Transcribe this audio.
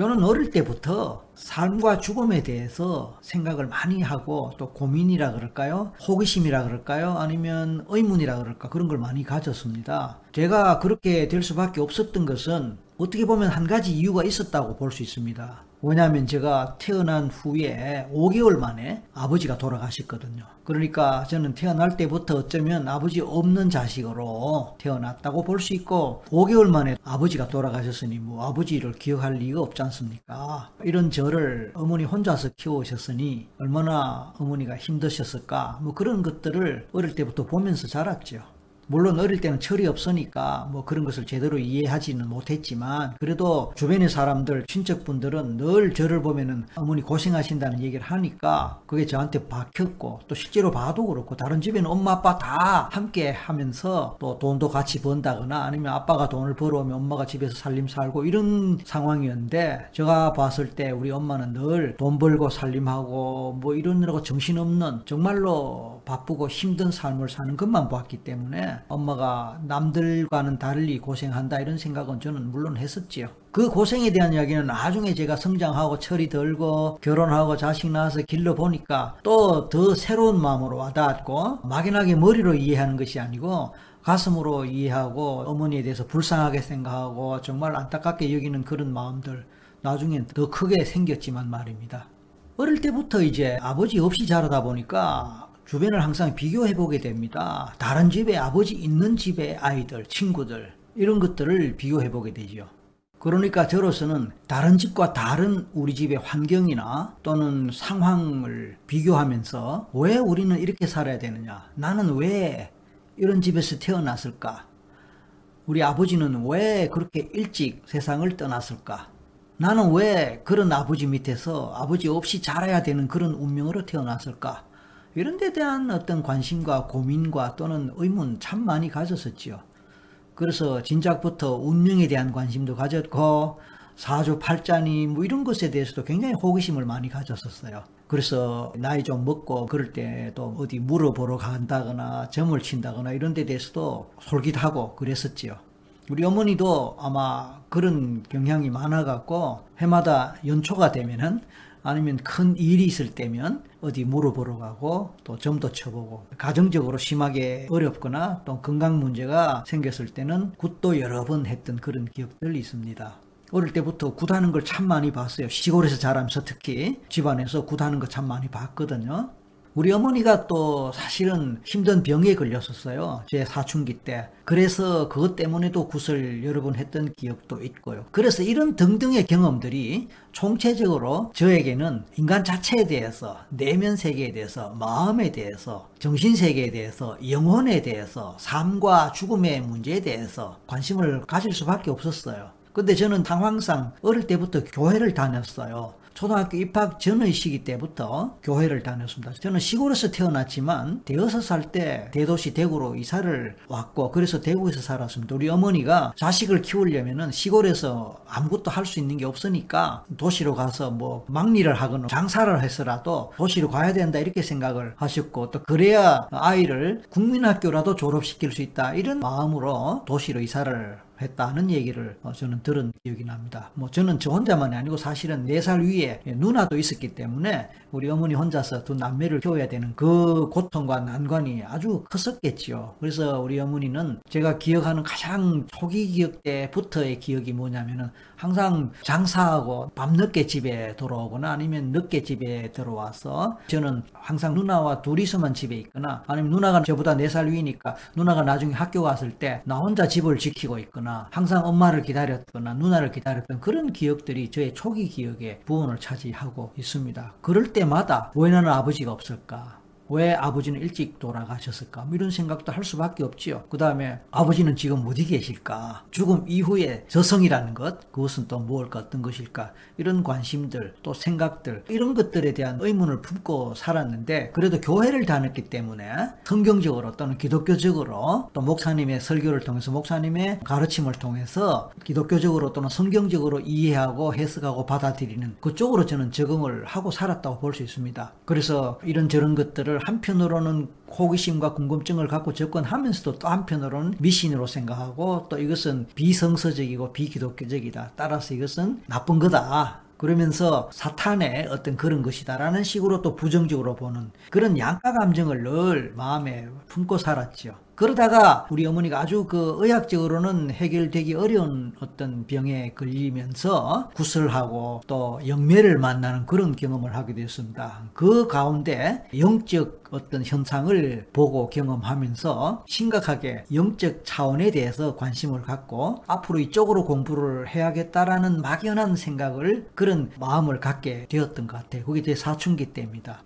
저는 어릴 때부터 삶과 죽음에 대해서 생각을 많이 하고 또 고민이라 그럴까요? 호기심이라 그럴까요? 아니면 의문이라 그럴까? 그런 걸 많이 가졌습니다. 제가 그렇게 될 수밖에 없었던 것은 어떻게 보면 한 가지 이유가 있었다고 볼 수 있습니다. 왜냐하면 제가 태어난 후에 5개월 만에 아버지가 돌아가셨거든요. 그러니까 저는 태어날 때부터 어쩌면 아버지 없는 자식으로 태어났다고 볼 수 있고 5개월 만에 아버지가 돌아가셨으니 뭐 아버지를 기억할 리가 없지 않습니까? 이런 저를 어머니 혼자서 키우셨으니 얼마나 어머니가 힘드셨을까? 뭐 그런 것들을 어릴 때부터 보면서 자랐죠. 물론 어릴 때는 철이 없으니까 뭐 그런 것을 제대로 이해하지는 못했지만 그래도 주변의 사람들 친척분들은 늘 저를 보면은 어머니 고생하신다는 얘기를 하니까 그게 저한테 박혔고 또 실제로 봐도 그렇고 다른 집에는 엄마 아빠 다 함께 하면서 또 돈도 같이 번다거나 아니면 아빠가 돈을 벌어오면 엄마가 집에서 살림 살고 이런 상황이었는데 제가 봤을 때 우리 엄마는 늘 돈 벌고 살림하고 뭐 이러느라고 정신없는 정말로 바쁘고 힘든 삶을 사는 것만 보았기 때문에 엄마가 남들과는 달리 고생한다 이런 생각은 저는 물론 했었지요. 그 고생에 대한 이야기는 나중에 제가 성장하고 철이 들고 결혼하고 자식 낳아서 길러 보니까 또 더 새로운 마음으로 와닿았고 막연하게 머리로 이해하는 것이 아니고 가슴으로 이해하고 어머니에 대해서 불쌍하게 생각하고 정말 안타깝게 여기는 그런 마음들 나중엔 더 크게 생겼지만 말입니다. 어릴 때부터 이제 아버지 없이 자라다 보니까 주변을 항상 비교해 보게 됩니다. 다른 집에 아버지 있는 집의 아이들, 친구들 이런 것들을 비교해 보게 되죠. 그러니까 저로서는 다른 집과 다른 우리 집의 환경이나 또는 상황을 비교하면서 왜 우리는 이렇게 살아야 되느냐? 나는 왜 이런 집에서 태어났을까? 우리 아버지는 왜 그렇게 일찍 세상을 떠났을까? 나는 왜 그런 아버지 밑에서 아버지 없이 자라야 되는 그런 운명으로 태어났을까? 이런 데 대한 어떤 관심과 고민과 또는 의문 참 많이 가졌었지요. 그래서 진작부터 운명에 대한 관심도 가졌고 사주 팔자니 뭐 이런 것에 대해서도 굉장히 호기심을 많이 가졌었어요. 그래서 나이 좀 먹고 그럴 때 또 어디 물어보러 간다거나 점을 친다거나 이런 데 대해서도 솔깃하고 그랬었지요. 우리 어머니도 아마 그런 경향이 많아갖고 해마다 연초가 되면은 아니면 큰 일이 있을 때면 어디 물어보러 가고 또 점도 쳐보고 가정적으로 심하게 어렵거나 또 건강 문제가 생겼을 때는 굿도 여러 번 했던 그런 기억들이 있습니다. 어릴 때부터 굿하는 걸 참 많이 봤어요. 시골에서 자라면서 특히 집안에서 굿하는 거 참 많이 봤거든요. 우리 어머니가 또 사실은 힘든 병에 걸렸었어요. 제 사춘기 때. 그래서 그것 때문에도 굿을 여러 번 했던 기억도 있고요. 그래서 이런 등등의 경험들이 총체적으로 저에게는 인간 자체에 대해서, 내면 세계에 대해서, 마음에 대해서, 정신 세계에 대해서, 영혼에 대해서, 삶과 죽음의 문제에 대해서 관심을 가질 수밖에 없었어요. 근데 저는 당황상 어릴 때부터 교회를 다녔어요. 초등학교 입학 전의 시기 때부터 교회를 다녔습니다. 저는 시골에서 태어났지만 대여섯 살 때 대도시 대구로 이사를 왔고 그래서 대구에서 살았습니다. 우리 어머니가 자식을 키우려면은 시골에서 아무것도 할 수 있는 게 없으니까 도시로 가서 뭐 막리를 하거나 장사를 해서라도 도시로 가야 된다 이렇게 생각을 하셨고 또 그래야 아이를 국민학교라도 졸업시킬 수 있다 이런 마음으로 도시로 이사를 했다는 얘기를 어, 저는 들은 기억이 납니다. 뭐 저는 저 혼자만이 아니고 사실은 4살 위에 누나도 있었기 때문에 우리 어머니 혼자서 두 남매를 키워야 되는 그 고통과 난관이 아주 컸었겠지요. 그래서 우리 어머니는 제가 기억하는 가장 초기 기억 때부터의 기억이 뭐냐면은 항상 장사하고 밤늦게 집에 돌아오거나 아니면 늦게 집에 들어와서 저는 항상 누나와 둘이서만 집에 있거나 아니면 누나가 저보다 4살 위니까 누나가 나중에 학교 갔을 때 나 혼자 집을 지키고 있거나 항상 엄마를 기다렸거나 누나를 기다렸던 그런 기억들이 저의 초기 기억에 부분을 차지하고 있습니다. 그럴 때마다 왜 나는 아버지가 없을까? 왜 아버지는 일찍 돌아가셨을까? 뭐 이런 생각도 할 수밖에 없지요. 그 다음에 아버지는 지금 어디 계실까? 죽음 이후에 저성이라는 것, 그것은 또 무엇일까? 어떤 것일까? 이런 관심들, 또 생각들, 이런 것들에 대한 의문을 품고 살았는데, 그래도 교회를 다녔기 때문에 성경적으로 또는 기독교적으로 또 목사님의 설교를 통해서 목사님의 가르침을 통해서 기독교적으로 또는 성경적으로 이해하고 해석하고 받아들이는 그쪽으로 저는 적응을 하고 살았다고 볼 수 있습니다. 그래서 이런 저런 것들을 한편으로는 호기심과 궁금증을 갖고 접근하면서도 또 한편으로는 미신으로 생각하고 또 이것은 비성서적이고 비기독교적이다. 따라서 이것은 나쁜 거다. 그러면서 사탄의 어떤 그런 것이다라는 식으로 또 부정적으로 보는 그런 양가 감정을 늘 마음에 품고 살았죠. 그러다가 우리 어머니가 아주 그 의학적으로는 해결되기 어려운 어떤 병에 걸리면서 구슬하고 또 영매를 만나는 그런 경험을 하게 되었습니다. 그 가운데 영적 어떤 현상을 보고 경험하면서 심각하게 영적 차원에 대해서 관심을 갖고 앞으로 이쪽으로 공부를 해야겠다라는 막연한 생각을 그런 마음을 갖게 되었던 것 같아요. 그게 제 사춘기 때입니다.